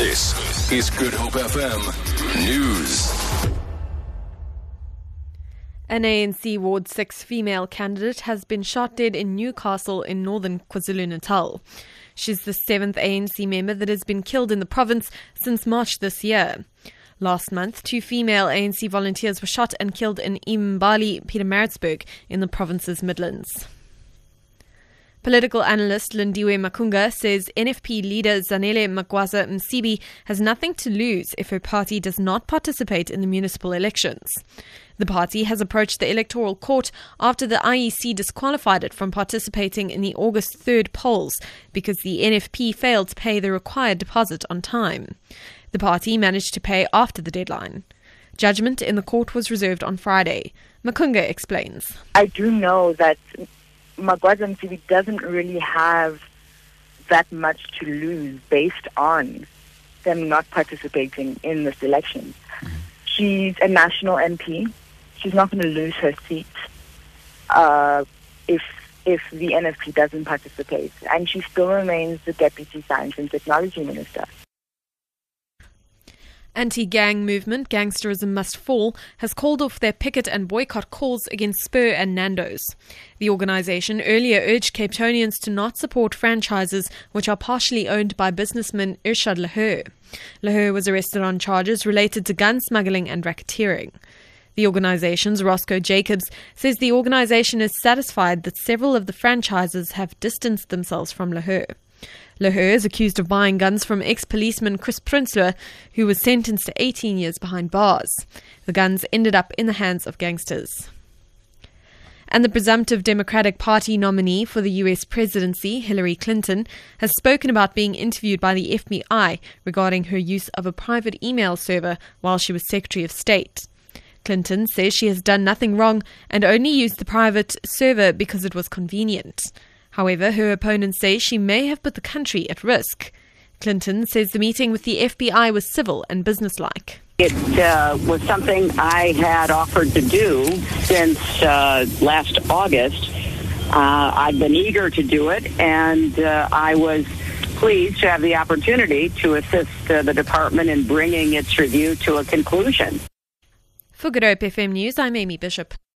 This is Good Hope FM News. An ANC Ward 6 female candidate has been shot dead in Newcastle in northern KwaZulu Natal. She's the seventh ANC member that has been killed in the province since March this year. Last month, two female ANC volunteers were shot and killed in Imbali, Pietermaritzburg, in the province's Midlands. Political analyst Lindiwe Makunga says NFP leader Zanele Magwaza Msibi has nothing to lose if her party does not participate in the municipal elections. The party has approached the Electoral Court after the IEC disqualified it from participating in the August 3rd polls because the NFP failed to pay the required deposit on time. The party managed to pay after the deadline. Judgment in the court was reserved on Friday. Makunga explains. I do know that Magwaza Msibi doesn't really have that much to lose based on them not participating in this election. She's a national MP. She's not going to lose her seat uh, if if the NFP doesn't participate, and she still remains the deputy science and technology minister. Anti gang movement Gangsterism Must Fall has called off their picket and boycott calls against Spur and Nando's. The organisation earlier urged Cape Townians to not support franchises which are partially owned by businessman Irshaad Laher. Laher was arrested on charges related to gun smuggling and racketeering. The organization's Roscoe Jacobs says the organization is satisfied that several of the franchises have distanced themselves from Laher. Laher is accused of buying guns from ex policeman Chris Prinsloo, who was sentenced to 18 years behind bars. The guns ended up in the hands of gangsters. And the presumptive Democratic Party nominee for the US presidency, Hillary Clinton, has spoken about being interviewed by the FBI regarding her use of a private email server while she was Secretary of State. Clinton says she has done nothing wrong and only used the private server because it was convenient. However, her opponents say she may have put the country at risk. Clinton says the meeting with the FBI was civil and businesslike. It uh, was something I had offered to do since uh, last August. Uh, I've been eager to do it, and uh, I was pleased to have the opportunity to assist uh, the department in bringing its review to a conclusion. For Good Hope FM News, I'm Amy Bishop.